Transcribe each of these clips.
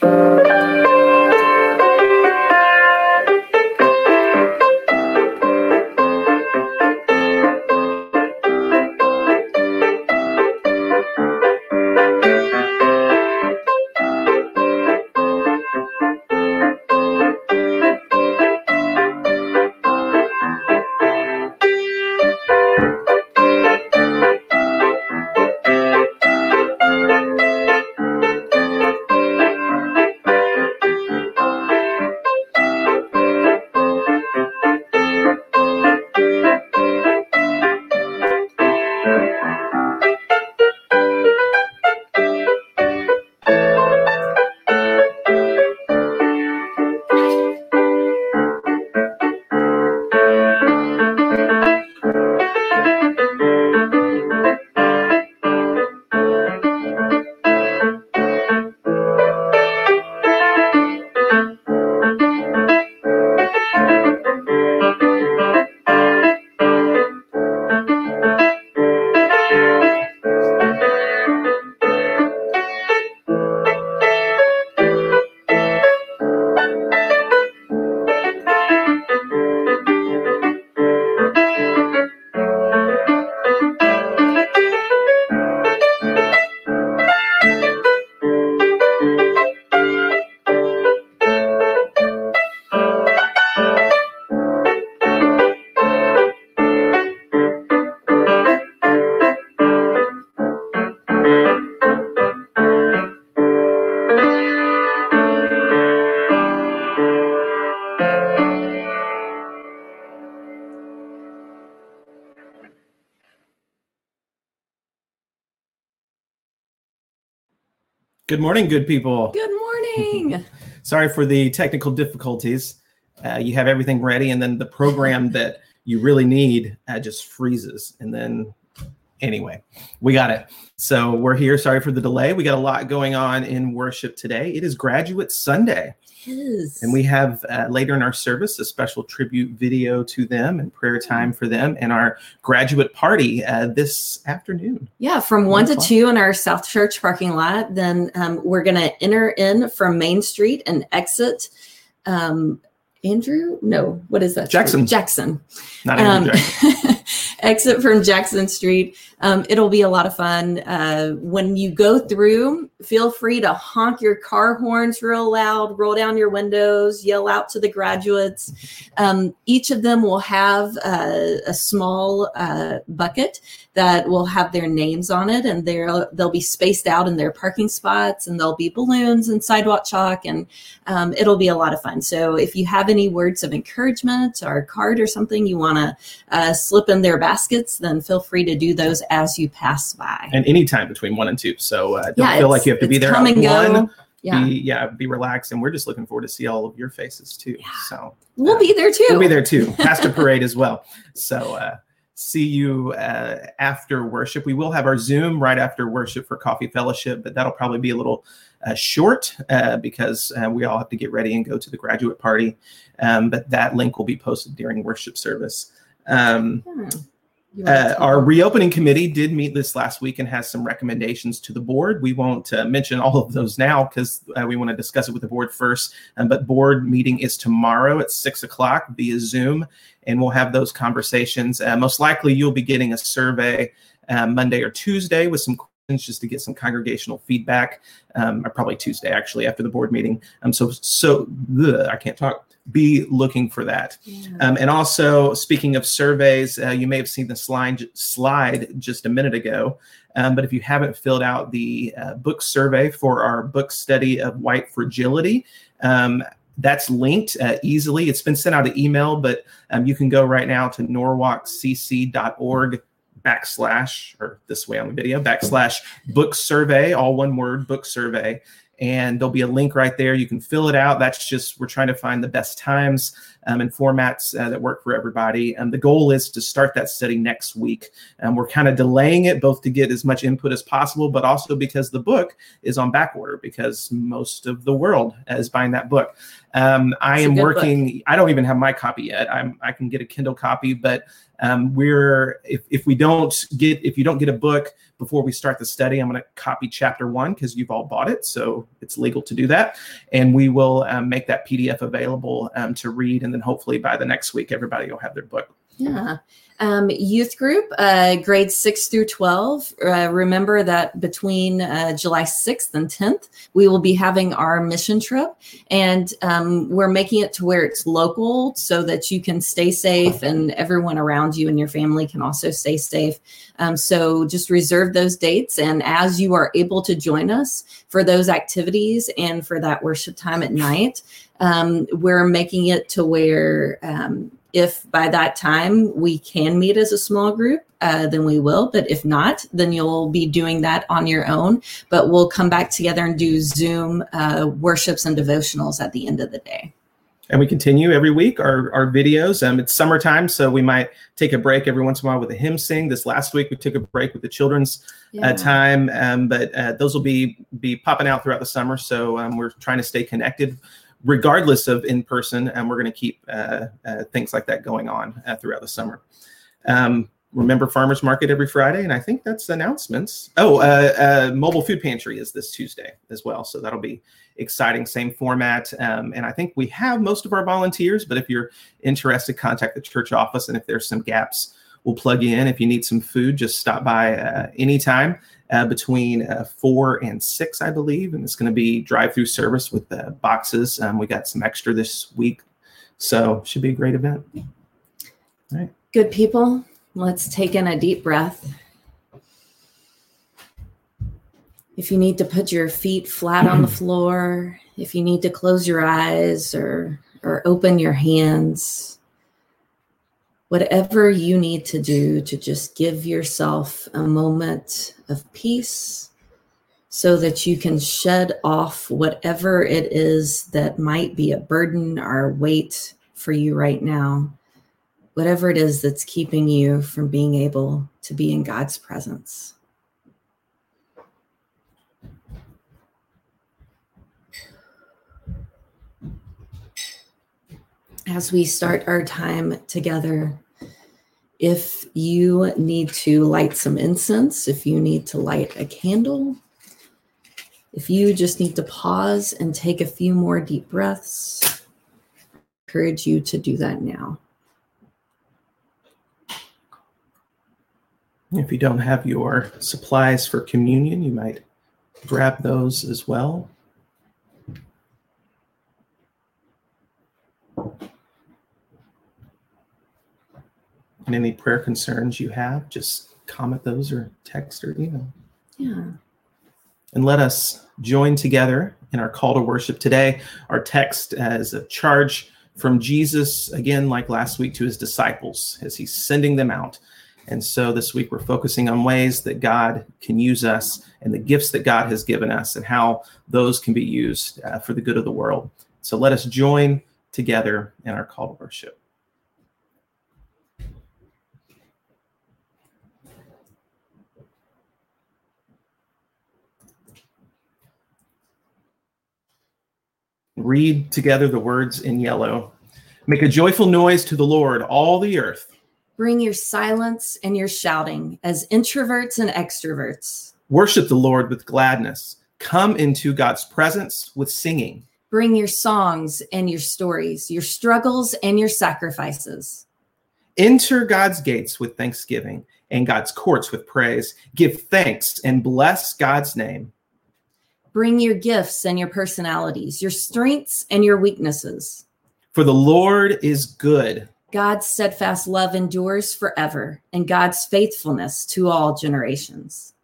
Thank you. Good morning, good people. Good morning. Sorry for the technical difficulties. Uh, you have everything ready, and then the program that you really need uh, just freezes. And then, anyway, we got it. So we're here. Sorry for the delay. We got a lot going on in worship today. It is Graduate Sunday. Yes. And we have uh, later in our service a special tribute video to them and prayer time for them and our graduate party uh, this afternoon. Yeah, from one to two in our South Church parking lot. Then um, we're going to enter in from Main Street and exit. Um, Andrew? No, what is that? Jackson. street? Jackson. Not Andrew Um, Jackson. exit from Jackson Street. Um, it'll be a lot of fun. Uh, when you go through, feel free to honk your car horns real loud, roll down your windows, yell out to the graduates. Um, each of them will have uh, a small uh, bucket that will have their names on it, and they'll they'll be spaced out in their parking spots, and there'll be balloons and sidewalk chalk, and um, it'll be a lot of fun. So if you have any words of encouragement or a card or something you want to uh, slip in their baskets, then feel free to do those as you pass by. and anytime between one and two. So uh, don't Yeah, feel like you have to be there come at and go. one. Yeah, Be, yeah, be relaxed. And we're just looking forward to see all of your faces too. Yeah. So we'll be there too. we'll be there too. past Pastor Parade as well. So uh, see you uh, after worship. We will have our Zoom right after worship for coffee fellowship, but that'll probably be a little uh, short uh, because uh, we all have to get ready and go to the graduate party. Um, but that link will be posted during worship service. Um, Hmm. Uh, our reopening committee did meet this last week and has some recommendations to the board. We won't uh, mention all of those now because uh, we want to discuss it with the board first. Um, but board meeting is tomorrow at six o'clock via Zoom, and we'll have those conversations. Uh, most likely, you'll be getting a survey um, Monday or Tuesday with some questions just to get some congregational feedback. Um, or probably Tuesday actually after the board meeting. Um, so so ugh, I can't talk. Be looking for that. Yeah. Um, and also, speaking of surveys, uh, you may have seen the slide slide just a minute ago. Um, but if you haven't filled out the uh, book survey for our book study of white fragility, um, that's linked uh, easily. It's been sent out an email, but um, you can go right now to norwalkcc.org backslash or this way on the video backslash book survey, all one word, book survey and there'll be a link right there. You can fill it out. That's just we're trying to find the best times um, and formats uh, that work for everybody. And the goal is to start that study next week. And we're kind of delaying it both to get as much input as possible, but also because the book is on back order because most of the world is buying that book. Um, I am working. I don't even have my copy yet. I'm I can get a Kindle copy, but um, we're if if we don't get if you don't get a book before we start the study, I'm going to copy chapter one because you've all bought it, so it's legal to do that, and we will um, make that PDF available um, to read, and hopefully by the next week everybody will have their book. Yeah. Um, youth group, uh, grades 6 through 12. Uh, remember that between uh, July 6th and 10th, we will be having our mission trip. And um, we're making it to where it's local so that you can stay safe and everyone around you and your family can also stay safe. Um, so just reserve those dates. And as you are able to join us for those activities and for that worship time at night, um, we're making it to where um, if by that time we can meet as a small group, uh, then we will. But if not, then you'll be doing that on your own. But we'll come back together and do Zoom uh, worships and devotionals at the end of the day. And we continue every week our, our videos. Um, it's summertime, so we might take a break every once in a while with a hymn sing. This last week we took a break with the children's uh, time, um, but uh, those will be be popping out throughout the summer. So um, we're trying to stay connected, regardless of in person, and we're going to keep uh, uh, things like that going on uh, throughout the summer. Um, remember farmers market every Friday, and I think that's announcements. Oh, uh, uh, mobile food pantry is this Tuesday as well, so that'll be exciting. Same format, um, and I think we have most of our volunteers. But if you're interested, contact the church office, and if there's some gaps, we'll plug you in. If you need some food, just stop by uh, anytime uh, between uh, four and six, I believe, and it's going to be drive-through service with uh, boxes. Um, we got some extra this week, so should be a great event. All right. Good people, let's take in a deep breath. If you need to put your feet flat on the floor, if you need to close your eyes or or open your hands, whatever you need to do to just give yourself a moment of peace so that you can shed off whatever it is that might be a burden or a weight for you right now, whatever it is that's keeping you from being able to be in God's presence. As we start our time together, if you need to light some incense, if you need to light a candle, if you just need to pause and take a few more deep breaths, I encourage you to do that now. If you don't have your supplies for communion, you might grab those as well. And any prayer concerns you have, just comment those or text or email. Yeah. And let us join together in our call to worship today. Our text as a charge from Jesus, again, like last week, to his disciples as he's sending them out. And so this week we're focusing on ways that God can use us and the gifts that God has given us and how those can be used uh, for the good of the world. So let us join together in our call to worship. Read together the words in yellow. Make a joyful noise to the Lord, all the earth. Bring your silence and your shouting as introverts and extroverts. Worship the Lord with gladness. Come into God's presence with singing. Bring your songs and your stories, your struggles and your sacrifices. Enter God's gates with thanksgiving and God's courts with praise. Give thanks and bless God's name. Bring your gifts and your personalities, your strengths and your weaknesses. For the Lord is good. God's steadfast love endures forever, and God's faithfulness to all generations.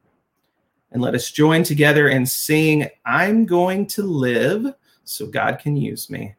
And let us join together and sing, I'm going to live so God can use me.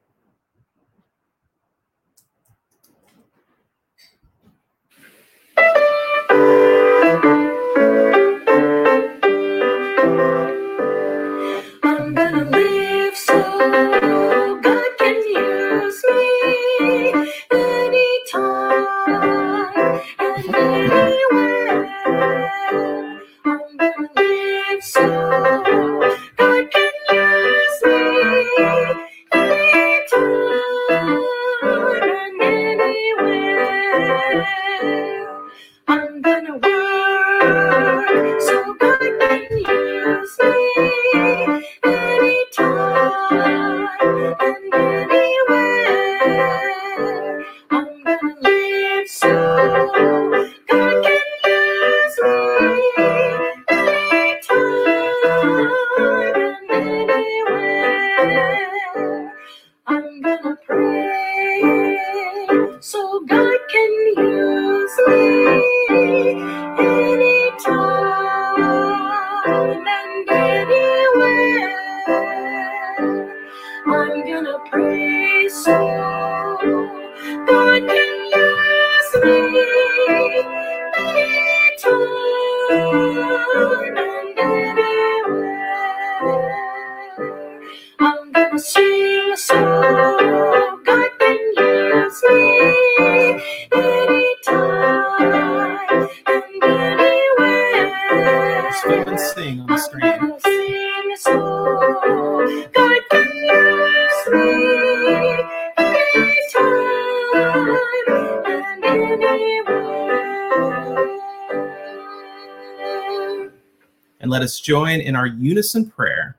Join in our unison prayer.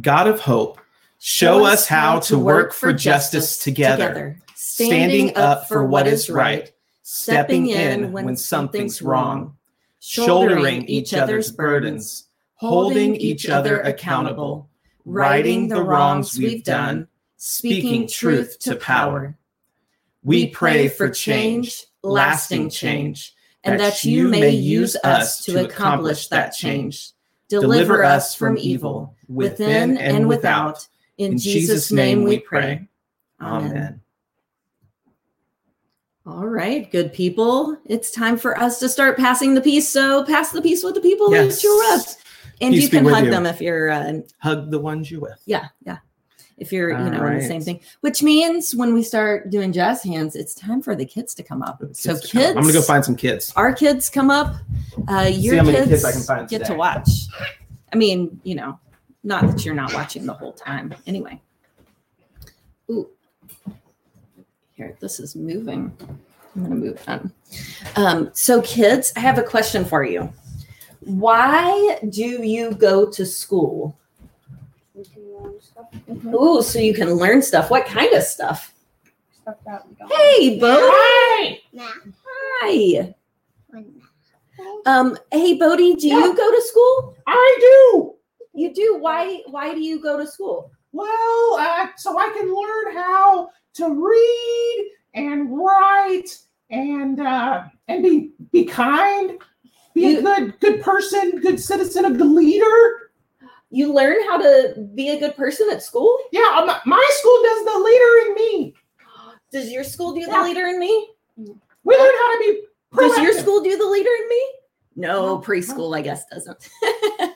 God of hope, show, us how to work for justice together, standing up for what is right, stepping in when something's wrong, shouldering each other's burdens, holding each other accountable, righting the wrongs we've done, speaking truth to power. We pray for change, lasting change and that you may use us to accomplish that change. Deliver us from evil, within and without. In Jesus' name we pray. Amen. All right, good people. It's time for us to start passing the peace. So pass the peace with the people yes. you're with. And Peace you can hug you. them if you're, uh, Hug the ones you with. yeah, yeah. If you're, you know, in the same thing, which means when we start doing jazz hands, it's time for the kids to come up. So Kids come I'm gonna go find some kids. our kids come up. Uh, your kids, kids I can find get to watch. I mean, you know, not that you're not watching the whole time. Anyway. Ooh. Here, this is moving. I'm gonna move on. Um, so kids, I have a question for you. Why do you go to school? We can learn stuff. Ooh, so you can learn stuff. What kind of stuff? Stuff that we don't. Hey, Bodie. Hi. Math. Hi. Um, hey, Bodie, do you go to school? I do. You do. Why? Why do you go to school? Well, uh, so I can learn how to read and write and uh, and be be kind, be You- a good good person, good citizen, a good leader. You learn how to be a good person at school. Yeah, um, my school does the leader in me. Does your school do the leader in me? We learn how to be. Does your school do the leader in me? No. preschool, I guess, doesn't.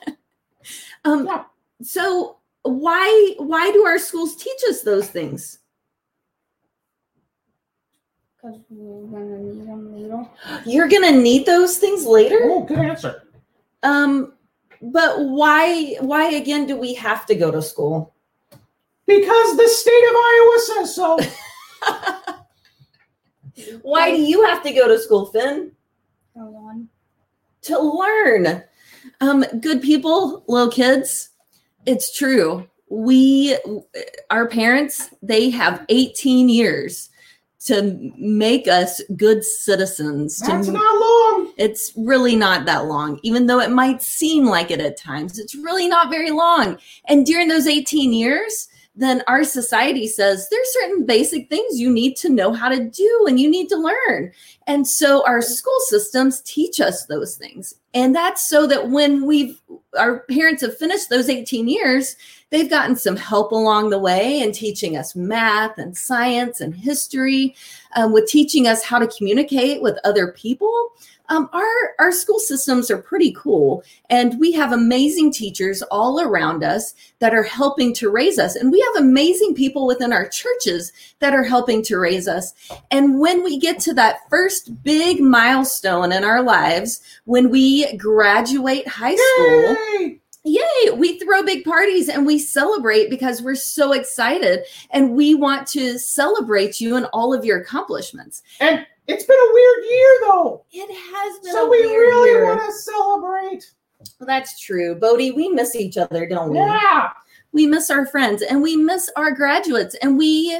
um, Yeah. so why why do our schools teach us those things? Because we're gonna need them later. You're gonna need those things later. Oh, good answer. Um, but why why again do we have to go to school? Because the state of Iowa says so. Why do you have to go to school, Finn? For one. to learn. Um, good people, little kids, it's true. We, our parents, they have 18 years to make us good citizens. to That's not long. it's really not that long, even though it might seem like it at times. It's really not very long. And during those 18 years, then our society says there's certain basic things you need to know how to do and you need to learn. And so our school systems teach us those things. And that's so that when we've our parents have finished those 18 years, they've gotten some help along the way in teaching us math and science and history, um, with teaching us how to communicate with other people. Um, our our school systems are pretty cool, and we have amazing teachers all around us that are helping to raise us, and we have amazing people within our churches that are helping to raise us. And when we get to that first big milestone in our lives, when we graduate high school, Yay! yay we throw big parties and we celebrate because we're so excited and we want to celebrate you and all of your accomplishments And it's been a weird year though. it has been So we really year. want to celebrate. Well, that's true bodie we miss each other don't we Yeah. we miss our friends and we miss our graduates and we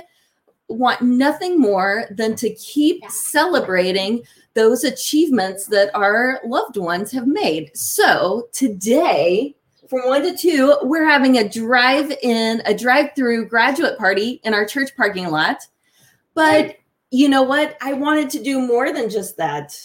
want nothing more than to keep celebrating those achievements that our loved ones have made. So today, from one to two, we're having a drive in, a drive through graduate party in our church parking lot. But you know what? I wanted to do more than just that.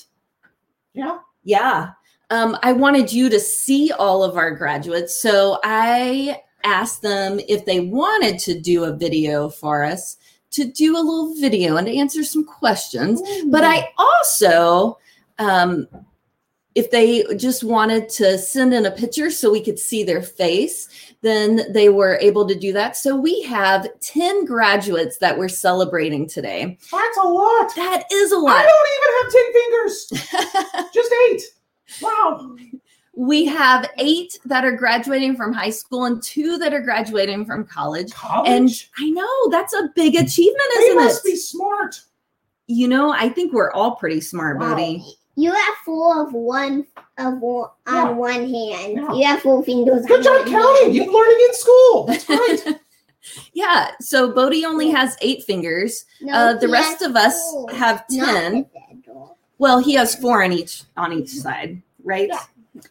Yeah. Yeah. Um, I wanted you to see all of our graduates. So I asked them if they wanted to do a video for us to do a little video and to answer some questions. But I also, um, if they just wanted to send in a picture so we could see their face, then they were able to do that. So we have 10 graduates that we're celebrating today. That's a lot. That is a lot. I don't even have 10 fingers. Just eight. Wow. We have eight that are graduating from high school and two that are graduating from college. College? And I know that's a big achievement, they isn't must it? be smart. you know, I think we're all pretty smart, Wow. Bodie. You have four of one of one Yeah. on one hand. Yeah. You have four fingers. Good job one counting. You're learning in school. That's great. yeah. So Bodie only has eight fingers. No, uh, the rest of us four. have 10. with that dog. Well, he has four on each on each side, right? Yeah.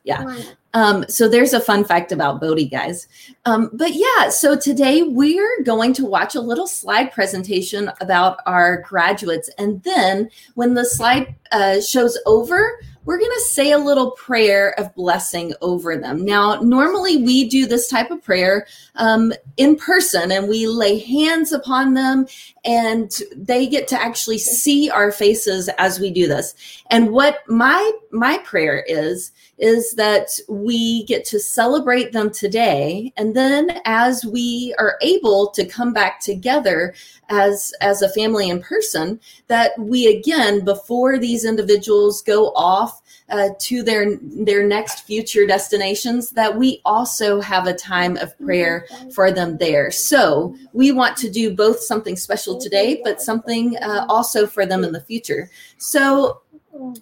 Yeah. Um, so there's a fun fact about Bodie, guys. Um, but yeah, so today we're going to watch a little slide presentation about our graduates. And then when the slide uh, shows over, we're going to say a little prayer of blessing over them. Now, normally we do this type of prayer um, in person and we lay hands upon them and they get to actually see our faces as we do this. And what my my prayer is is that we get to celebrate them today and then as we are able to come back together as as a family in person that we again before these individuals go off uh, to their their next future destinations that we also have a time of prayer for them there. So we want to do both something special today but something uh, also for them in the future. So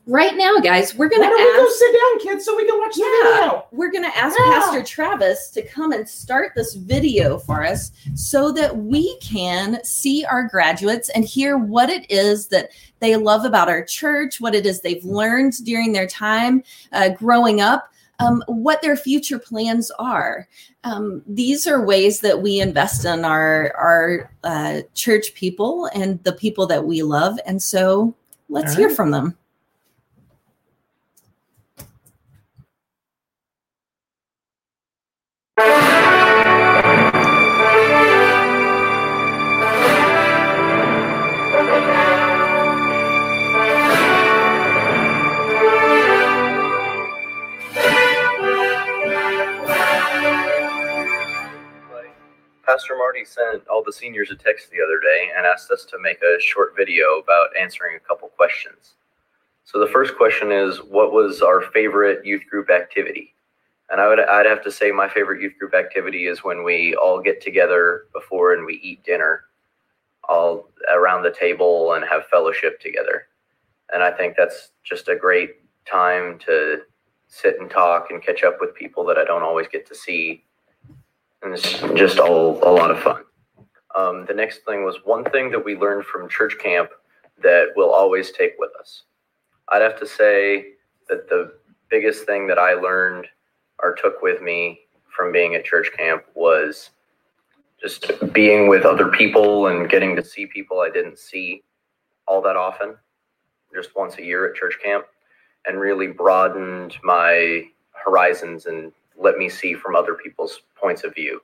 right now guys we're gonna Why don't we go ask sit down, kids, so we can watch the video? we're going to ask Yeah. Pastor Travis to come and start this video for us so that we can see our graduates and hear what it is that they love about our church, what it is they've learned during their time uh, growing up. Um, what their future plans are. Um, these are ways that we invest in our our uh, church people and the people that we love, and so let's All hear from them. Pastor Marty sent all the seniors a text the other day and asked us to make a short video about answering a couple questions. So the first question is, what was our favorite youth group activity? And I would I'd have to say my favorite youth group activity is when we all get together before and we eat dinner, all around the table and have fellowship together. And I think that's just a great time to sit and talk and catch up with people that I don't always get to see and it's just all a lot of fun. Um, the next thing was one thing that we learned from church camp that we'll always take with us. I'd have to say that the biggest thing that I learned or took with me from being at church camp was just being with other people and getting to see people I didn't see all that often, just once a year at church camp, and really broadened my horizons and let me see from other people's points of view.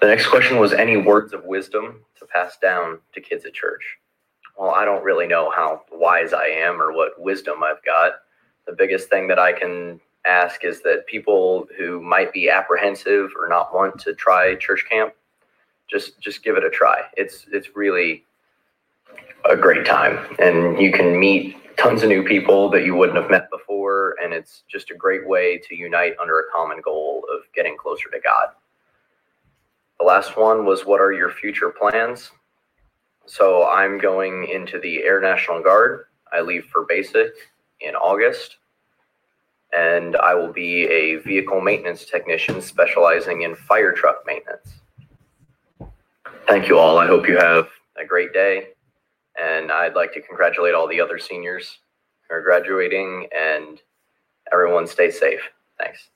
The next question was any words of wisdom to pass down to kids at church. Well, I don't really know how wise I am or what wisdom I've got. The biggest thing that I can ask is that people who might be apprehensive or not want to try church camp, just just give it a try. It's it's really a great time. And you can meet tons of new people that you wouldn't have met before and it's just a great way to unite under a common goal of getting closer to god. The last one was what are your future plans? So i'm going into the air national guard. I leave for basic in august and i will be a vehicle maintenance technician specializing in fire truck maintenance. Thank you all. I hope you have a great day and I'd like to congratulate all the other seniors who are graduating and everyone stay safe. Thanks.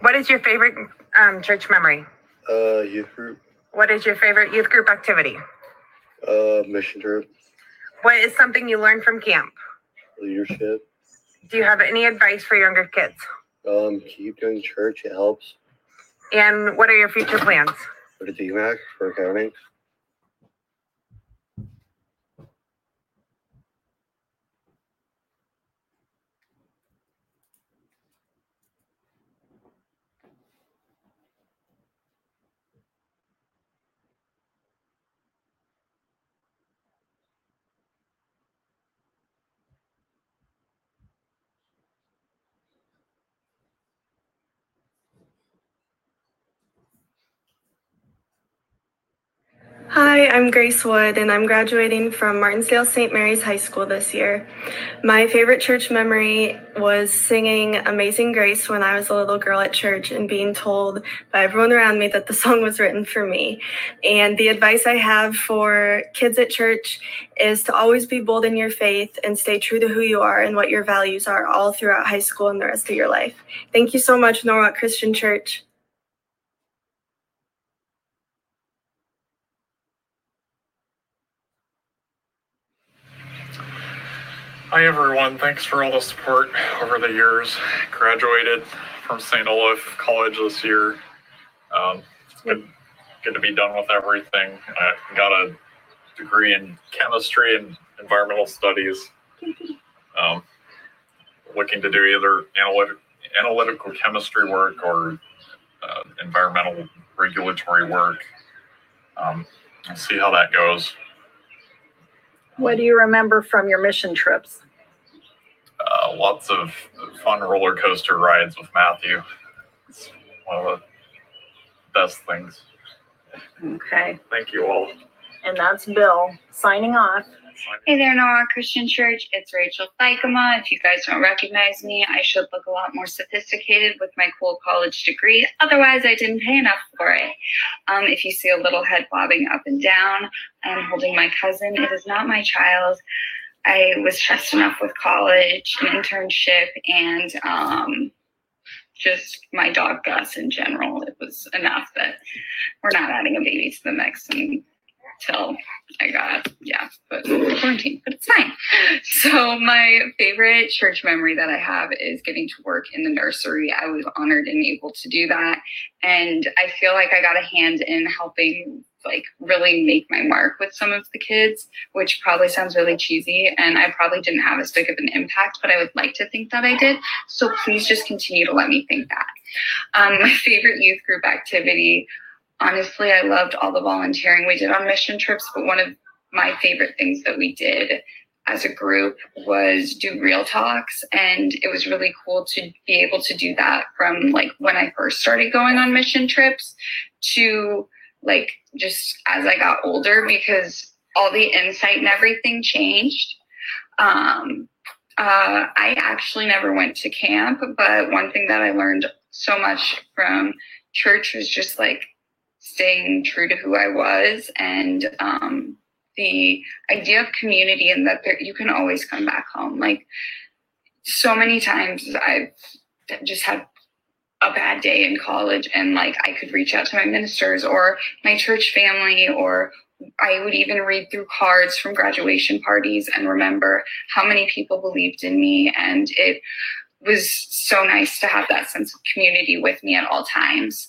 What is your favorite um, church memory? Uh, youth group, What is your favorite youth group activity? Uh, mission trip, What is something you learned from camp? leadership. Do you have any advice for younger kids? Um, keep doing church. It helps. And what are your future plans? Go to DMACC for accounting. Hi, I'm Grace Wood, and I'm graduating from Martensdale St. Mary's High School this year. My favorite church memory was singing Amazing Grace when I was a little girl at church and being told by everyone around me that the song was written for me. And the advice I have for kids at church is to always be bold in your faith and stay true to who you are and what your values are all throughout high school and the rest of your life. Thank you so much, Norwalk Christian Church. Hi everyone, thanks for all the support over the years. Graduated from St. Olaf College this year. Um, it's good, good to be done with everything. I got a degree in chemistry and environmental studies. Um, looking to do either analytic, analytical chemistry work or uh, environmental regulatory work. Um, see how that goes. What do you remember from your mission trips? Uh, lots of fun roller coaster rides with Matthew. It's one of the best things. Okay, Thank you all. and that's Bill signing off. Hey there, Norwalk Christian Church. It's Rachel Thykema. If you guys don't recognize me, I should look a lot more sophisticated with my cool college degree. Otherwise, I didn't pay enough for it. Um, if you see a little head bobbing up and down, I'm holding my cousin. It is not my child. I was stressed enough with college, an internship, and um, just my dog Gus in general. It was enough that we're not adding a baby to the mix until I got yeah, but quarantine, but it's fine. So my favorite church memory that I have is getting to work in the nursery. I was honored and able to do that, and I feel like I got a hand in helping like really make my mark with some of the kids, which probably sounds really cheesy, and I probably didn't have as big of an impact, but I would like to think that I did. So please just continue to let me think that. Um, my favorite youth group activity honestly, I loved all the volunteering we did on mission trips, but one of my favorite things that we did as a group was do real talks. And it was really cool to be able to do that from like when I first started going on mission trips to like just as I got older because all the insight and everything changed. Um, uh, I actually never went to camp, but one thing that I learned so much from church was just like staying true to who I was and um, the idea of community and that there, you can always come back home. Like so many times I've just had a bad day in college and like I could reach out to my ministers or my church family or I would even read through cards from graduation parties and remember how many people believed in me and it was so nice to have that sense of community with me at all times.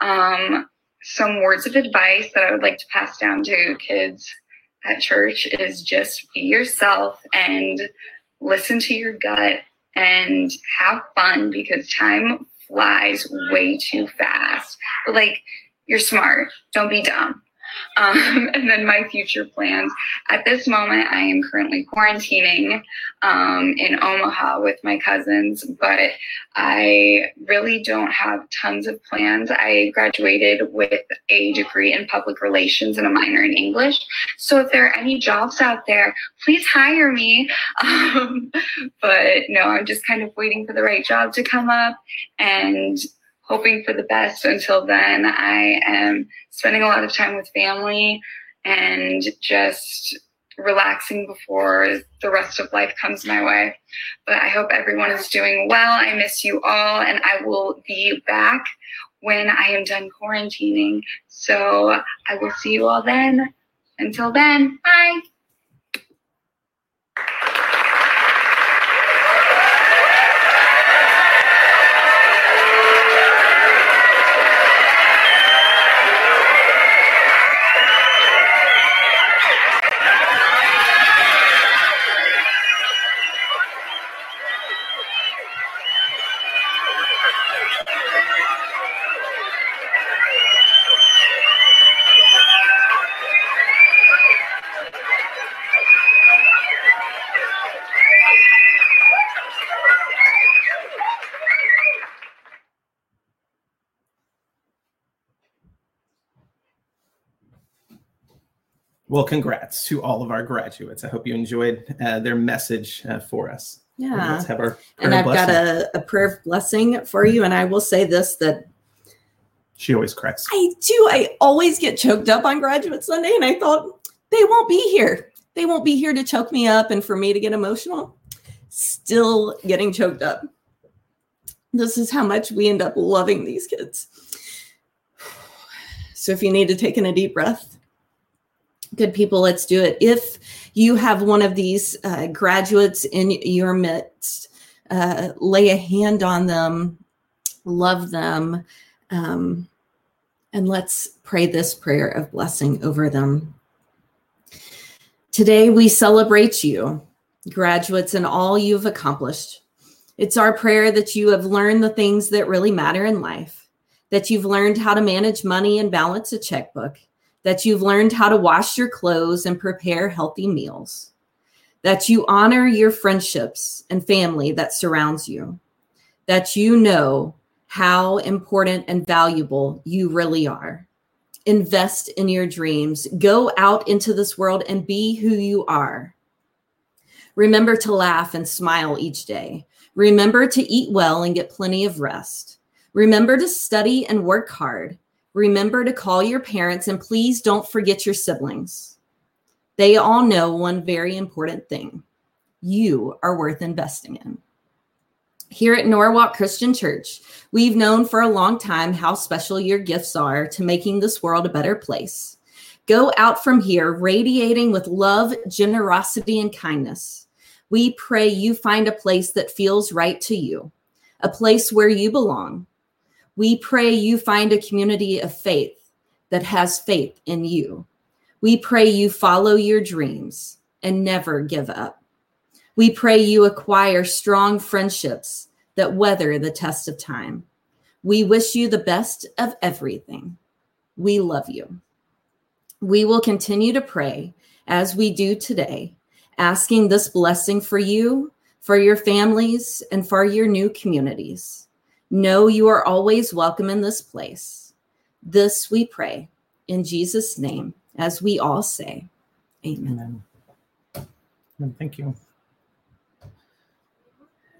Um, some words of advice that I would like to pass down to kids at church is just be yourself and listen to your gut and have fun because time flies way too fast. Like, you're smart, don't be dumb. Um, and then my future plans. At this moment, I am currently quarantining um, in Omaha with my cousins, but I really don't have tons of plans. I graduated with a degree in public relations and a minor in English. So if there are any jobs out there, please hire me. Um, but no, I'm just kind of waiting for the right job to come up and hoping for the best. Until then, I am spending a lot of time with family and just relaxing before the rest of life comes my way. But I hope everyone is doing well. I miss you all, and I will be back when I am done quarantining. So I will see you all then. Until then, bye. Well, congrats to all of our graduates. I hope you enjoyed uh, their message uh, for us. Yeah. Let's have our And I've got a, a prayer blessing for you. And I will say this that She always cracks. I do. I always get choked up on graduate Sunday, and I thought they won't be here. They won't be here to choke me up and for me to get emotional. Still getting choked up. This is how much we end up loving these kids. So if you need to take in a deep breath, good people, let's do it. If you have one of these uh, graduates in your midst, uh, lay a hand on them, love them, um, and let's pray this prayer of blessing over them. Today, we celebrate you, graduates, and all you've accomplished. It's our prayer that you have learned the things that really matter in life, that you've learned how to manage money and balance a checkbook, that you've learned how to wash your clothes and prepare healthy meals, that you honor your friendships and family that surrounds you, that you know how important and valuable you really are. Invest in your dreams. Go out into this world and be who you are. Remember to laugh and smile each day. Remember to eat well and get plenty of rest. Remember to study and work hard. Remember to call your parents and please don't forget your siblings. They all know one very important thing you are worth investing in. Here at Norwalk Christian Church, we've known for a long time how special your gifts are to making this world a better place. Go out from here radiating with love, generosity, and kindness. We pray you find a place that feels right to you, a place where you belong. We pray you find a community of faith that has faith in you. We pray you follow your dreams and never give up. We pray you acquire strong friendships that weather the test of time. We wish you the best of everything. We love you. We will continue to pray as we do today, asking this blessing for you, for your families, and for your new communities. Know you are always welcome in this place. This we pray in Jesus' name, as we all say, Amen. Amen. Thank you.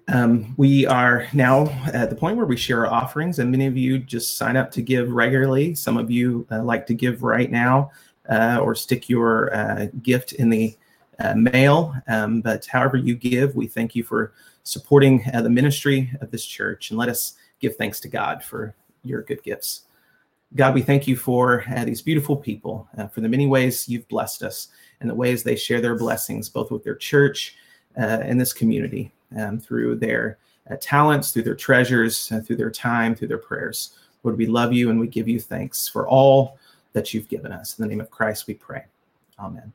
Um, we are now at the point where we share our offerings, and many of you just sign up to give regularly. Some of you uh, like to give right now uh, or stick your uh, gift in the uh, mail. Um, but however you give, we thank you for supporting uh, the ministry of this church, and let us give thanks to God for your good gifts. God, we thank you for uh, these beautiful people, for the many ways you've blessed us, and the ways they share their blessings, both with their church and this community um, through their uh, talents, through their treasures, uh, through their time, through their prayers. Lord, we love you and we give you thanks for all that you've given us. In the name of Christ, we pray. Amen.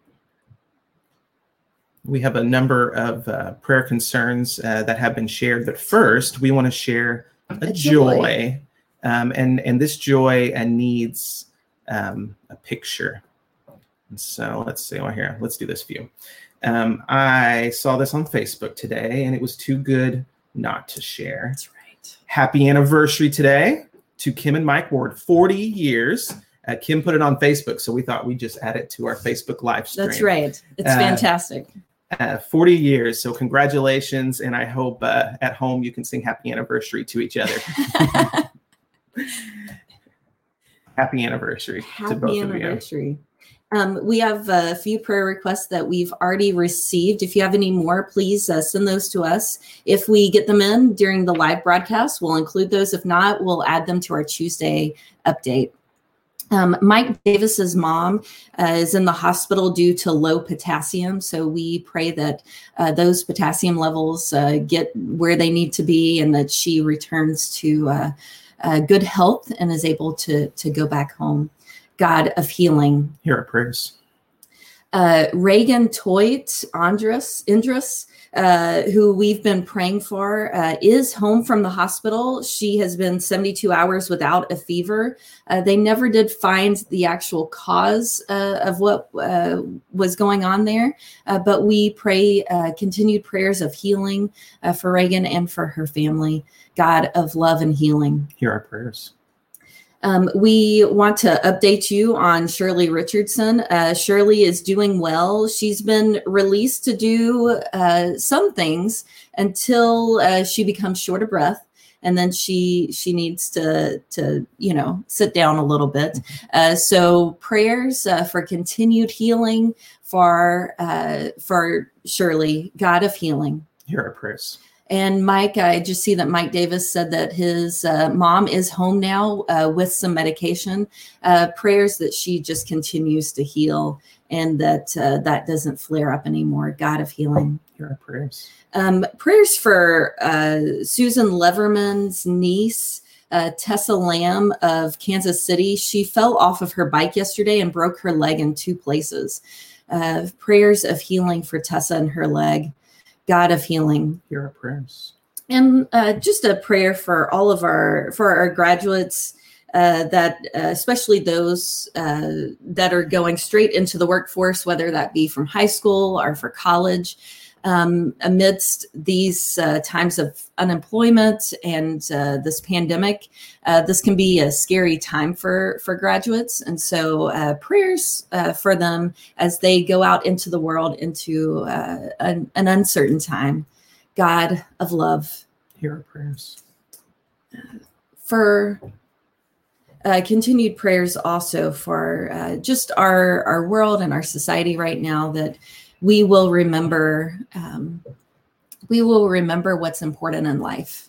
We have a number of uh, prayer concerns uh, that have been shared, but first, we want to share a, joy. joy. Um, and, and this joy and needs um, a picture. And so let's see oh, here. Let's do this view. Um, I saw this on Facebook today, and it was too good not to share. That's right. Happy anniversary today to Kim and Mike Ward, 40 years. Uh, Kim put it on Facebook, so we thought we'd just add it to our Facebook live stream. That's right. It's uh, fantastic. Uh, 40 years. So, congratulations. And I hope uh, at home you can sing happy anniversary to each other. happy anniversary happy to both anniversary. of you. Um, we have a few prayer requests that we've already received. If you have any more, please uh, send those to us. If we get them in during the live broadcast, we'll include those. If not, we'll add them to our Tuesday update. Um, Mike Davis's mom uh, is in the hospital due to low potassium, so we pray that uh, those potassium levels uh, get where they need to be, and that she returns to uh, uh, good health and is able to to go back home. God of healing. Hear our prayers. Uh, Reagan Toit Andrus Indrus, uh, who we've been praying for, uh, is home from the hospital. She has been 72 hours without a fever. Uh, they never did find the actual cause uh, of what uh, was going on there, but we pray continued prayers of healing for Reagan and for her family. God of love and healing. Hear our prayers. Um, we want to update you on Shirley Richardson. Uh, Shirley is doing well. She's been released to do uh, some things until uh, she becomes short of breath, and then she she needs to to you know sit down a little bit. Uh, so prayers uh, for continued healing for uh, for Shirley, God of healing. Hear our prayers. And Mike, I just see that Mike Davis said that his uh, mom is home now uh, with some medication. Uh, prayers that she just continues to heal and that uh, that doesn't flare up anymore. God of healing. Are prayers. Um, prayers for uh, Susan Leverman's niece. Uh, Tessa Lamb of Kansas City. She fell off of her bike yesterday and broke her leg in two places. Uh, prayers of healing for Tessa and her leg. God of healing. Here are prayers. And uh, just a prayer for all of our for our graduates. Uh, that uh, especially those uh, that are going straight into the workforce, whether that be from high school or for college, um, amidst these uh, times of unemployment and uh, this pandemic, uh, this can be a scary time for for graduates. And so, uh, prayers uh, for them as they go out into the world into uh, an, an uncertain time. God of love, Here are prayers. for uh, continued prayers also for uh, just our our world and our society right now that we will remember um, we will remember what's important in life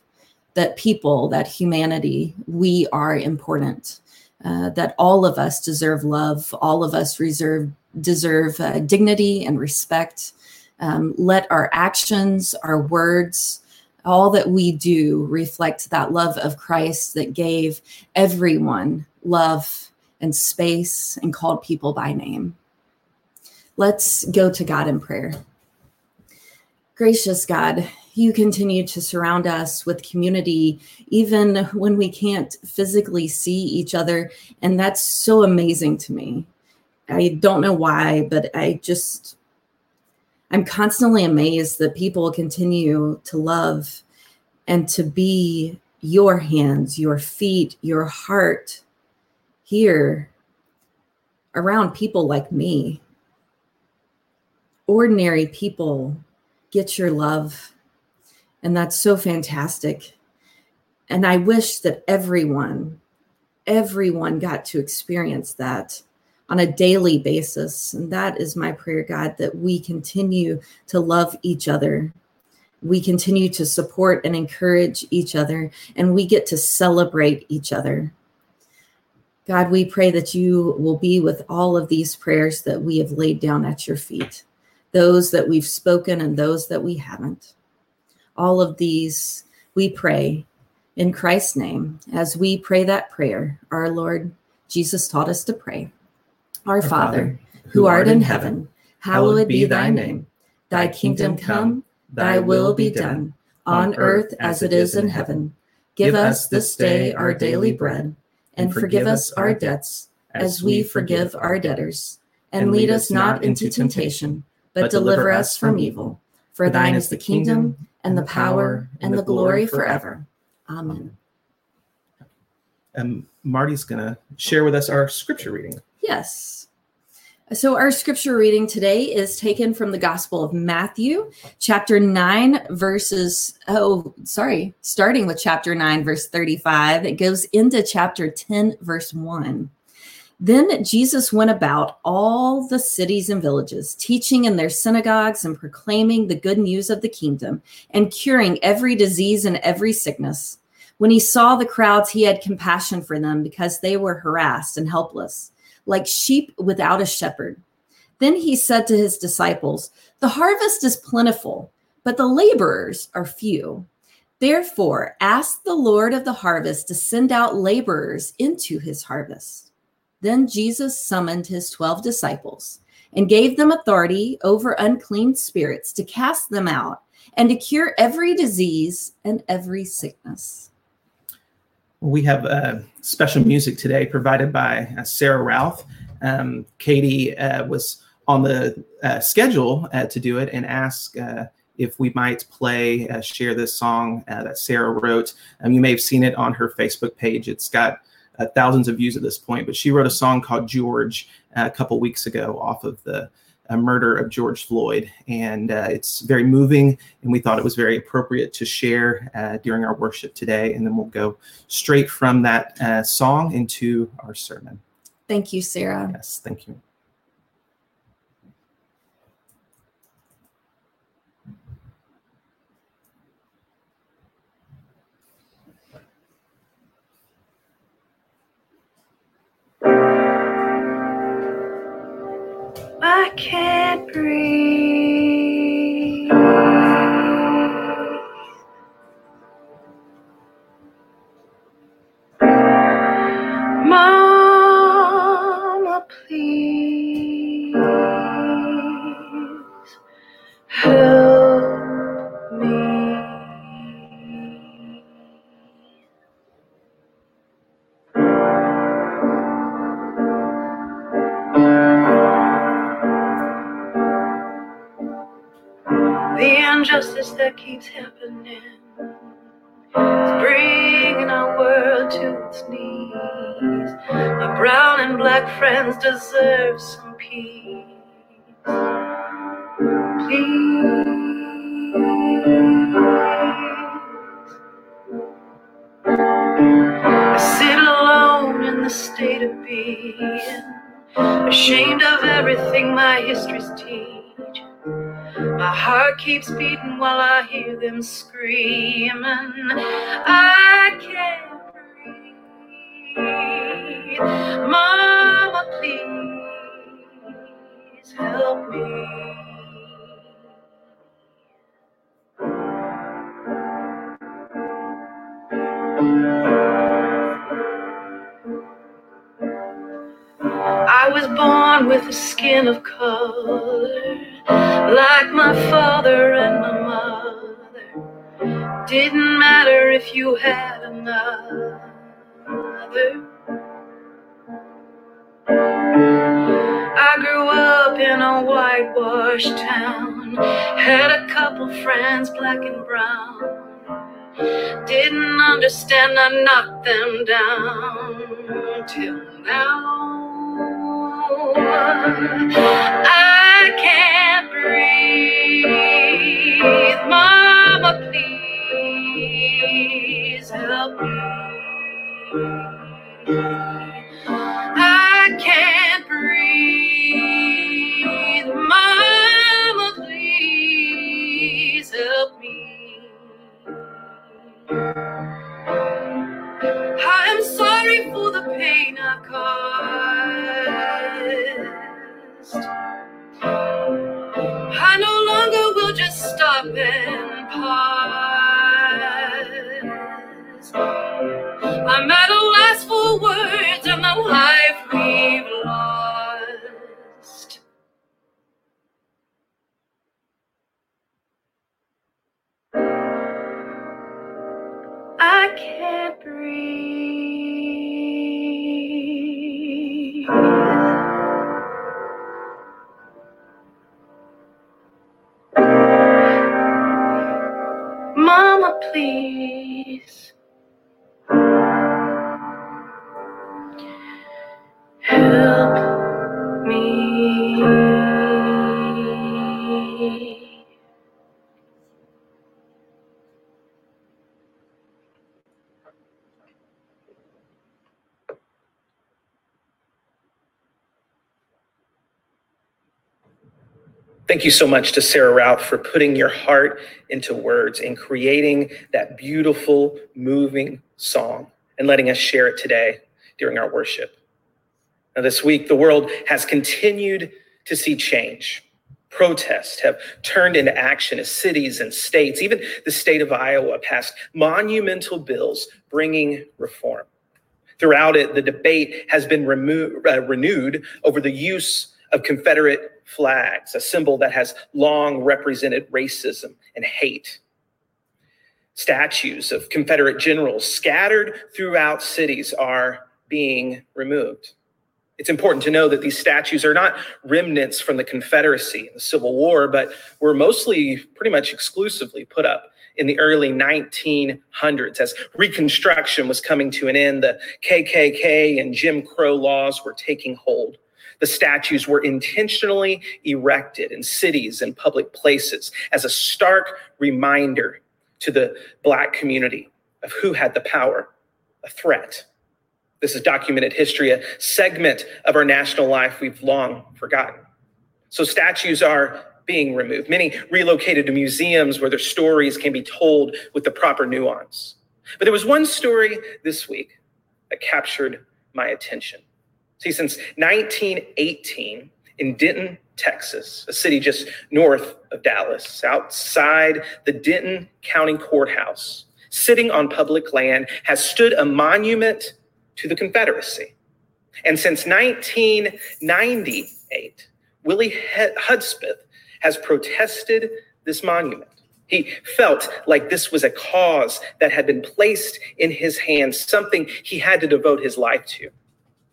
that people that humanity we are important uh, that all of us deserve love all of us reserve deserve uh, dignity and respect um, let our actions our words all that we do reflect that love of Christ that gave everyone love and space and called people by name. Let's go to God in prayer. Gracious God, you continue to surround us with community even when we can't physically see each other. And that's so amazing to me. I don't know why, but I just I'm constantly amazed that people continue to love and to be your hands, your feet, your heart here around people like me. Ordinary people get your love, and that's so fantastic. And I wish that everyone, everyone got to experience that on a daily basis. And that is my prayer, God, that we continue to love each other. We continue to support and encourage each other, and we get to celebrate each other. God, we pray that you will be with all of these prayers that we have laid down at your feet, those that we've spoken and those that we haven't. All of these we pray in Christ's name. As we pray that prayer, our Lord Jesus taught us to pray. Our Father, who art in heaven, hallowed be thy name. Thy kingdom come, thy will be done, on earth as it is in heaven. Give us this day our daily bread, and forgive us our debts, as we forgive our debtors. And lead us not into temptation, but deliver us from evil. For thine is the kingdom, and the power, and the glory forever. Amen. And um, Marty's going to share with us our scripture reading. Yes. So, our scripture reading today is taken from the Gospel of Matthew, chapter 9, verses, oh, sorry, starting with chapter 9, verse 35. It goes into chapter 10, verse 1. Then Jesus went about all the cities and villages, teaching in their synagogues and proclaiming the good news of the kingdom and curing every disease and every sickness. When he saw the crowds, he had compassion for them because they were harassed and helpless like sheep without a shepherd. Then he said to his disciples, The harvest is plentiful, but the laborers are few. Therefore, ask the Lord of the harvest to send out laborers into his harvest. Then Jesus summoned his 12 disciples and gave them authority over unclean spirits to cast them out and to cure every disease and every sickness. We have uh, special music today provided by uh, Sarah Ralph. Um, Katie uh, was on the uh, schedule to do it and asked if we might play, share this song that Sarah wrote. Um, you may have seen it on her Facebook page. It's got thousands of views at this point, but she wrote a song called George a couple weeks ago off of the uh, murder of George Floyd. And uh, it's very moving, and we thought it was very appropriate to share uh, during our worship today. And then we'll go straight from that uh, song into our sermon. Thank you, Sarah. Yes, thank you. Can't breathe. Injustice that keeps happening is bringing our world to its knees. My brown and black friends deserve some peace. Please. I sit alone in the state of being, ashamed of everything my history's teach. My heart keeps beating while I hear them screaming. I can't breathe. Mama, please help me. I was born with a skin of color, like my father and my mother. Didn't matter if you had another. I grew up in a whitewashed town, had a couple friends, black and brown. Didn't understand, I knocked them down till now. I breathe. Mama, please help me. I can't breathe. Mama, please help me. I'm sorry for the pain I caused. Stop pause. I'm at a loss for words on the life we've lost. I can't breathe. Thank you so much to Sarah Rout for putting your heart into words and creating that beautiful, moving song and letting us share it today during our worship. Now, this week, the world has continued to see change. Protests have turned into action as cities and states, even the state of Iowa, passed monumental bills bringing reform. Throughout it, the debate has been remo- uh, renewed over the use of Confederate flags, a symbol that has long represented racism and hate. Statues of Confederate generals scattered throughout cities are being removed. It's important to know that these statues are not remnants from the Confederacy and the Civil War, but were mostly pretty much exclusively put up in the early 1900s as Reconstruction was coming to an end. The KKK and Jim Crow laws were taking hold. The statues were intentionally erected in cities and public places as a stark reminder to the Black community of who had the power, a threat. This is documented history, a segment of our national life we've long forgotten. So statues are being removed, many relocated to museums where their stories can be told with the proper nuance. But there was one story this week that captured my attention. See, since 1918, in Denton, Texas, a city just north of Dallas, outside the Denton County Courthouse, sitting on public land, has stood a monument to the Confederacy. And since 1998, Willie Hudspeth has protested this monument. He felt like this was a cause that had been placed in his hands, something he had to devote his life to.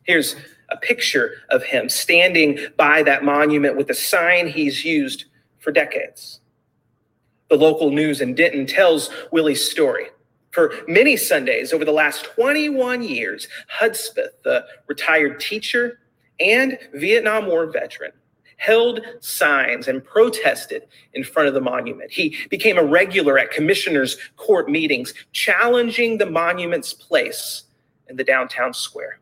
Here's a picture of him standing by that monument with a sign he's used for decades. The local news in Denton tells Willie's story. For many Sundays over the last 21 years, Hudspeth, the retired teacher and Vietnam War veteran, held signs and protested in front of the monument. He became a regular at commissioners' court meetings, challenging the monument's place in the downtown square.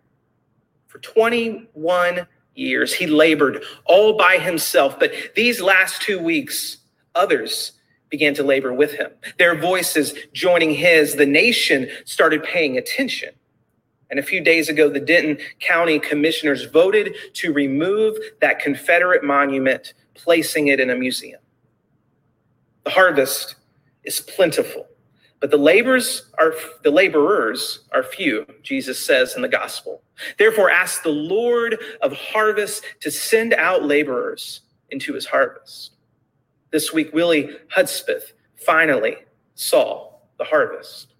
For 21 years, he labored all by himself, but these last two weeks, others began to labor with him. Their voices joining his, the nation started paying attention. And a few days ago, the Denton County Commissioners voted to remove that Confederate monument, placing it in a museum. The harvest is plentiful, but the laborers are the laborers are few, Jesus says in the gospel. Therefore, ask the Lord of harvest to send out laborers into his harvest. This week, Willie Hudspeth finally saw the harvest.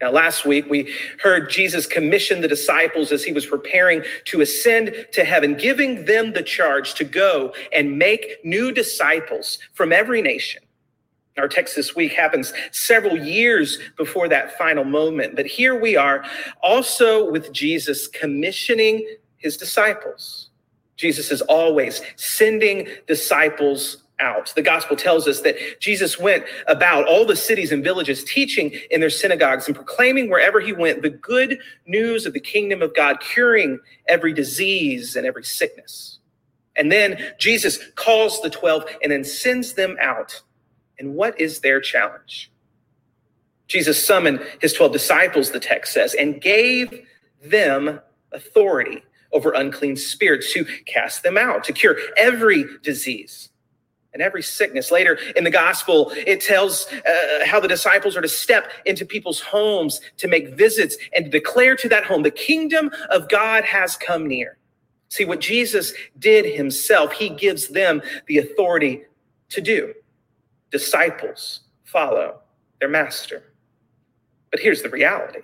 Now, last week, we heard Jesus commission the disciples as he was preparing to ascend to heaven, giving them the charge to go and make new disciples from every nation. Our text this week happens several years before that final moment, but here we are also with Jesus commissioning his disciples. Jesus is always sending disciples out. The gospel tells us that Jesus went about all the cities and villages, teaching in their synagogues and proclaiming wherever he went the good news of the kingdom of God, curing every disease and every sickness. And then Jesus calls the 12 and then sends them out. And what is their challenge? Jesus summoned his 12 disciples, the text says, and gave them authority over unclean spirits to cast them out, to cure every disease and every sickness. Later in the gospel, it tells uh, how the disciples are to step into people's homes to make visits and declare to that home, the kingdom of God has come near. See, what Jesus did himself, he gives them the authority to do. Disciples follow their master. But here's the reality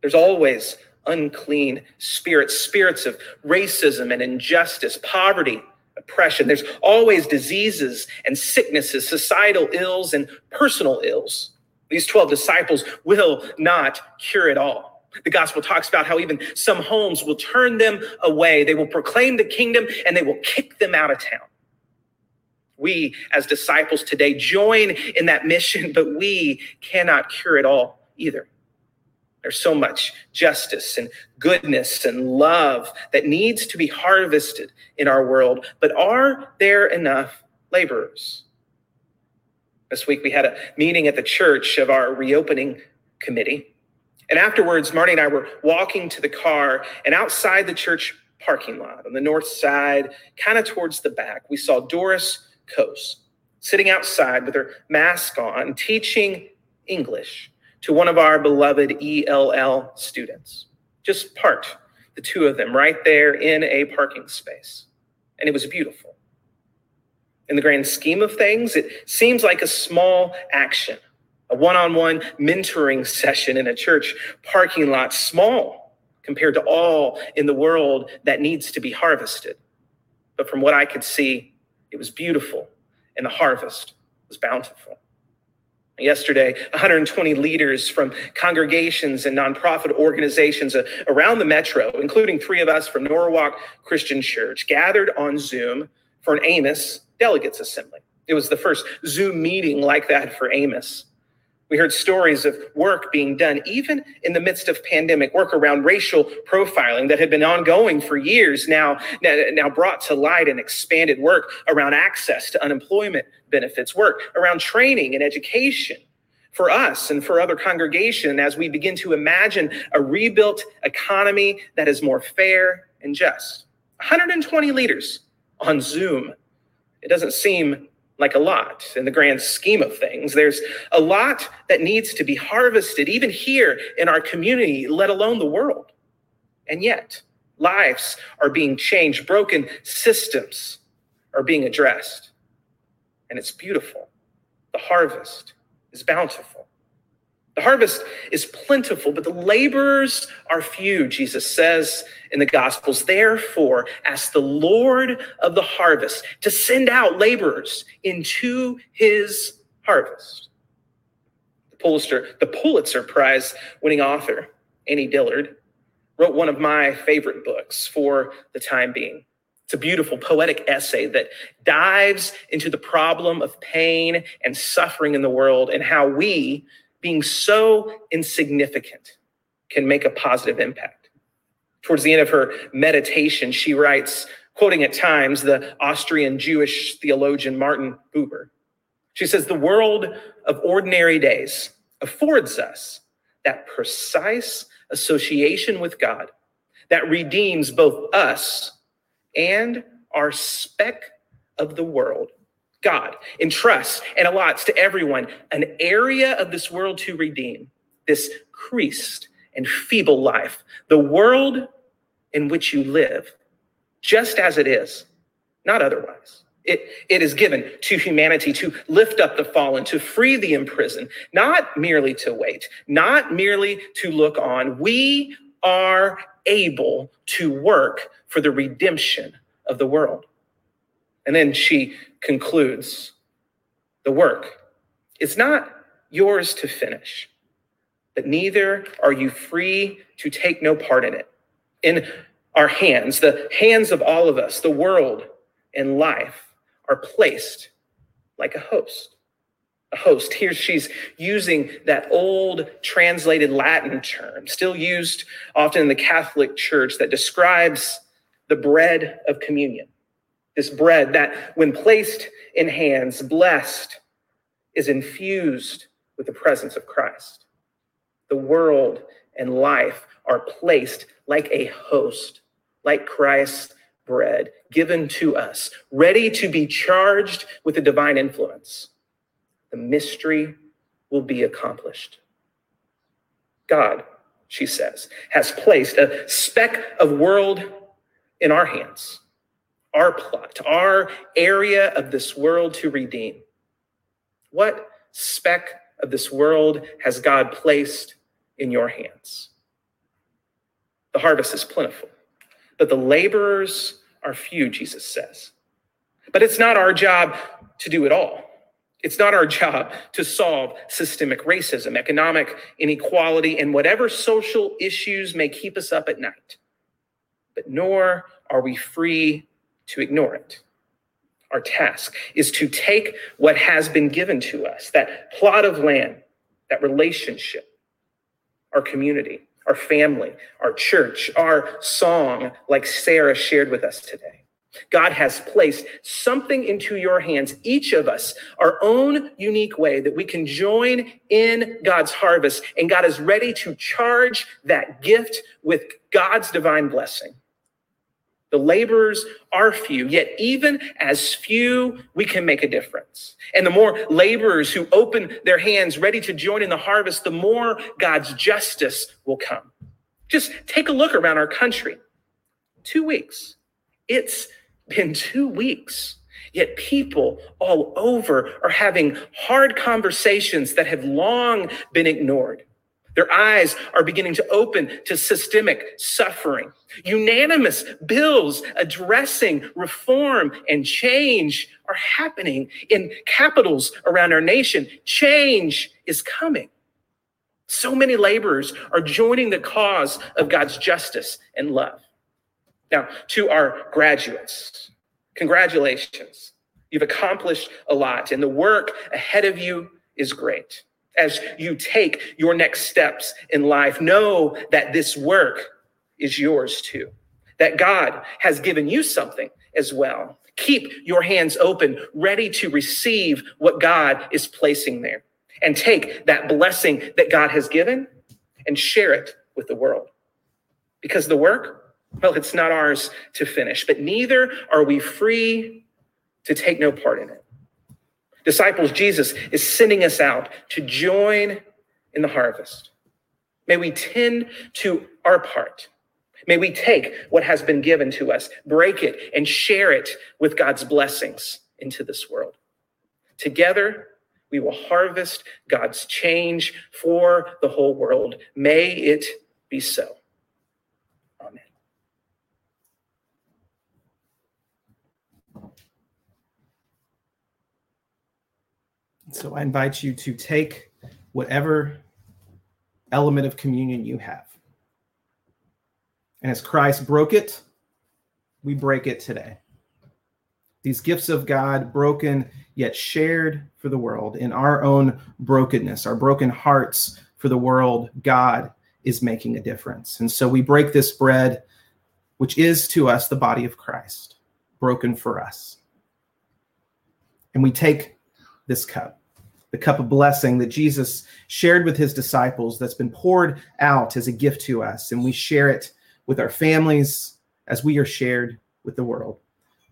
there's always unclean spirits, spirits of racism and injustice, poverty oppression. There's always diseases and sicknesses, societal ills and personal ills. These 12 disciples will not cure it all. The gospel talks about how even some homes will turn them away. They will proclaim the kingdom and they will kick them out of town. We, as disciples today, join in that mission, but we cannot cure it all either. There's so much justice and goodness and love that needs to be harvested in our world. But are there enough laborers? This week we had a meeting at the church of our reopening committee. And afterwards, Marty and I were walking to the car, and outside the church parking lot on the north side, kind of towards the back, we saw Doris Coase sitting outside with her mask on, teaching English to one of our beloved ELL students. Just parked the two of them right there in a parking space. And it was beautiful. In the grand scheme of things, it seems like a small action, a one on one mentoring session in a church parking lot, small compared to all in the world that needs to be harvested. But from what I could see, it was beautiful, and the harvest was bountiful. Yesterday, 120 leaders from congregations and nonprofit organizations uh, around the metro, including three of us from Norwalk Christian Church, gathered on Zoom for an Amos Delegates Assembly. It was the first Zoom meeting like that for Amos. We heard stories of work being done even in the midst of pandemic, work around racial profiling that had been ongoing for years, now, now brought to light and expanded work around access to unemployment benefits, work around training and education for us and for other congregation as we begin to imagine a rebuilt economy that is more fair and just. 120 leaders on Zoom. It doesn't seem like a lot in the grand scheme of things. There's a lot that needs to be harvested, even here in our community, let alone the world. And yet, lives are being changed, broken systems are being addressed. And it's beautiful. The harvest is bountiful. The harvest is plentiful, but the laborers are few, Jesus says in the Gospels. Therefore, ask the Lord of the harvest to send out laborers into his harvest. The Pulitzer, the Pulitzer Prize winning author, Annie Dillard, wrote one of my favorite books for the time being. It's a beautiful poetic essay that dives into the problem of pain and suffering in the world and how we, being so insignificant, can make a positive impact. Towards the end of her meditation, she writes, quoting at times the Austrian Jewish theologian Martin Buber. She says, The world of ordinary days affords us that precise association with God that redeems both us and our speck of the world. God entrusts and allots to everyone an area of this world to redeem, this creased and feeble life, the world in which you live, just as it is, not otherwise. It, it is given to humanity to lift up the fallen, to free the imprisoned, not merely to wait, not merely to look on. We are able to work for the redemption of the world. And then she concludes the work is not yours to finish, but neither are you free to take no part in it. In our hands, the hands of all of us, the world and life are placed like a host. A host. Here she's using that old translated Latin term, still used often in the Catholic Church, that describes the bread of communion. This bread that, when placed in hands, blessed, is infused with the presence of Christ. The world and life are placed like a host, like Christ's bread given to us, ready to be charged with the divine influence. The mystery will be accomplished. God, she says, has placed a speck of world in our hands, our plot, our area of this world to redeem. What speck of this world has God placed in your hands? The harvest is plentiful, but the laborers are few, Jesus says. But it's not our job to do it all. It's not our job to solve systemic racism, economic inequality, and whatever social issues may keep us up at night. But nor are we free to ignore it. Our task is to take what has been given to us that plot of land, that relationship, our community, our family, our church, our song, like Sarah shared with us today. God has placed something into your hands, each of us, our own unique way that we can join in God's harvest. And God is ready to charge that gift with God's divine blessing. The laborers are few, yet even as few, we can make a difference. And the more laborers who open their hands ready to join in the harvest, the more God's justice will come. Just take a look around our country. Two weeks. It's been two weeks. Yet people all over are having hard conversations that have long been ignored. Their eyes are beginning to open to systemic suffering. Unanimous bills addressing reform and change are happening in capitals around our nation. Change is coming. So many laborers are joining the cause of God's justice and love. Now, to our graduates, congratulations. You've accomplished a lot, and the work ahead of you is great as you take your next steps in life, know that this work is yours too, that God has given you something as well. Keep your hands open, ready to receive what God is placing there, and take that blessing that God has given and share it with the world. Because the work, Well, it's not ours to finish, but neither are we free to take no part in it. Disciples, Jesus is sending us out to join in the harvest. May we tend to our part. May we take what has been given to us, break it, and share it with God's blessings into this world. Together, we will harvest God's change for the whole world. May it be so. Amen. So I invite you to take whatever element of communion you have. And as Christ broke it, we break it today. These gifts of God, broken yet shared for the world in our own brokenness, our broken hearts for the world, God is making a difference. And so we break this bread, which is to us the body of Christ, broken for us. And we take this cup the cup of blessing that Jesus shared with his disciples that's been poured out as a gift to us. And we share it with our families as we are shared with the world.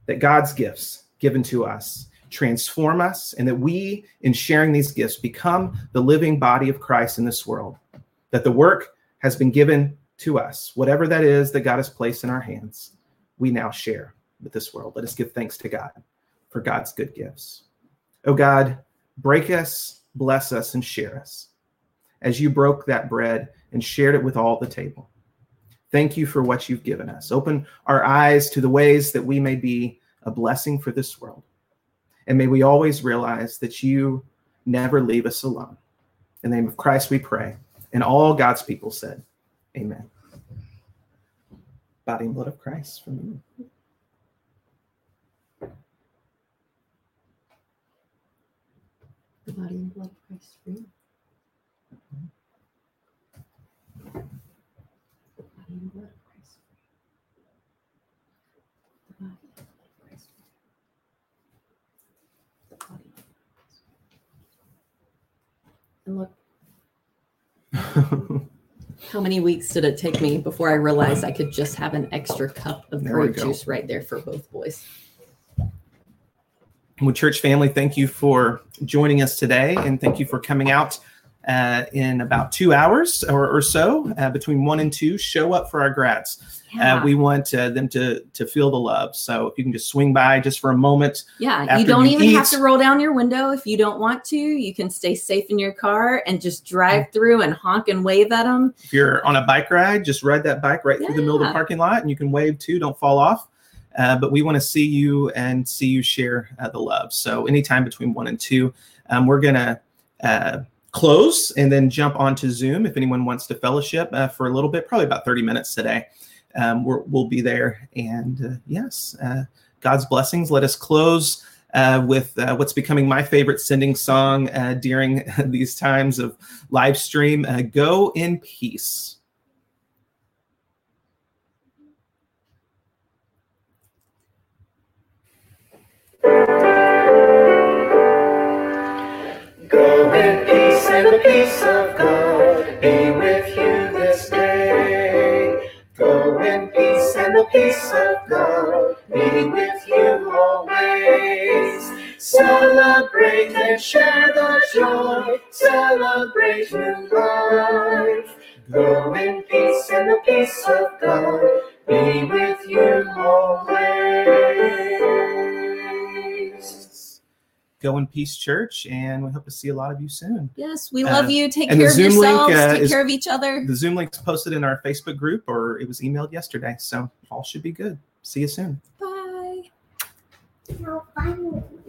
That God's gifts given to us transform us, and that we, in sharing these gifts, become the living body of Christ in this world. That the work has been given to us, whatever that is that God has placed in our hands, we now share with this world. Let us give thanks to God for God's good gifts. Oh God, break us, bless us, and share us as you broke that bread and shared it with all the table. Thank you for what you've given us. Open our eyes to the ways that we may be a blessing for this world. And may we always realize that you never leave us alone. In the name of Christ, we pray. And all God's people said, Amen. Body and blood of Christ from you. The body and blood of Christ for you. The body and blood of Christ for you. The body and blood of Christ for you. The body and blood of Christ. And look, how many weeks did it take me before I realized I could just have an extra cup of There grape juice right there for both boys? Well, church family, thank you for joining us today, and thank you for coming out uh, in about two hours or, or so, uh, between one and two. Show up for our grads. Yeah. Uh, we want uh, them to to feel the love. So if you can just swing by just for a moment. Yeah, you don't even have to roll down your window if you don't want to. You can stay safe in your car and just drive through and honk and wave at them. If you're on a bike ride, just ride that bike right through the middle of the parking lot, and you can wave too. Don't fall off. Uh, but we want to see you and see you share uh, the love. So anytime between one and two, um, we're gonna uh, close and then jump onto Zoom if anyone wants to fellowship uh, for a little bit, probably about 30 minutes today. Um, we're, we'll be there. And uh, yes, uh, God's blessings. Let us close with what's becoming my favorite sending song during these times of live stream. Go in peace. Go in peace and the peace of God be with you this day. Go in peace and the peace of God be with you always. Celebrate and share the joy. Celebrate new life. Go in peace and the peace of God be with you always. Go in peace, church, and we hope to see a lot of you soon. Yes, we love Uh, you. Take care of Zoom link, yourselves. uh, Take is- care of each other. The Zoom link's posted in our Facebook group, or it was emailed yesterday. So all should be good. See you soon. Bye. No, finally.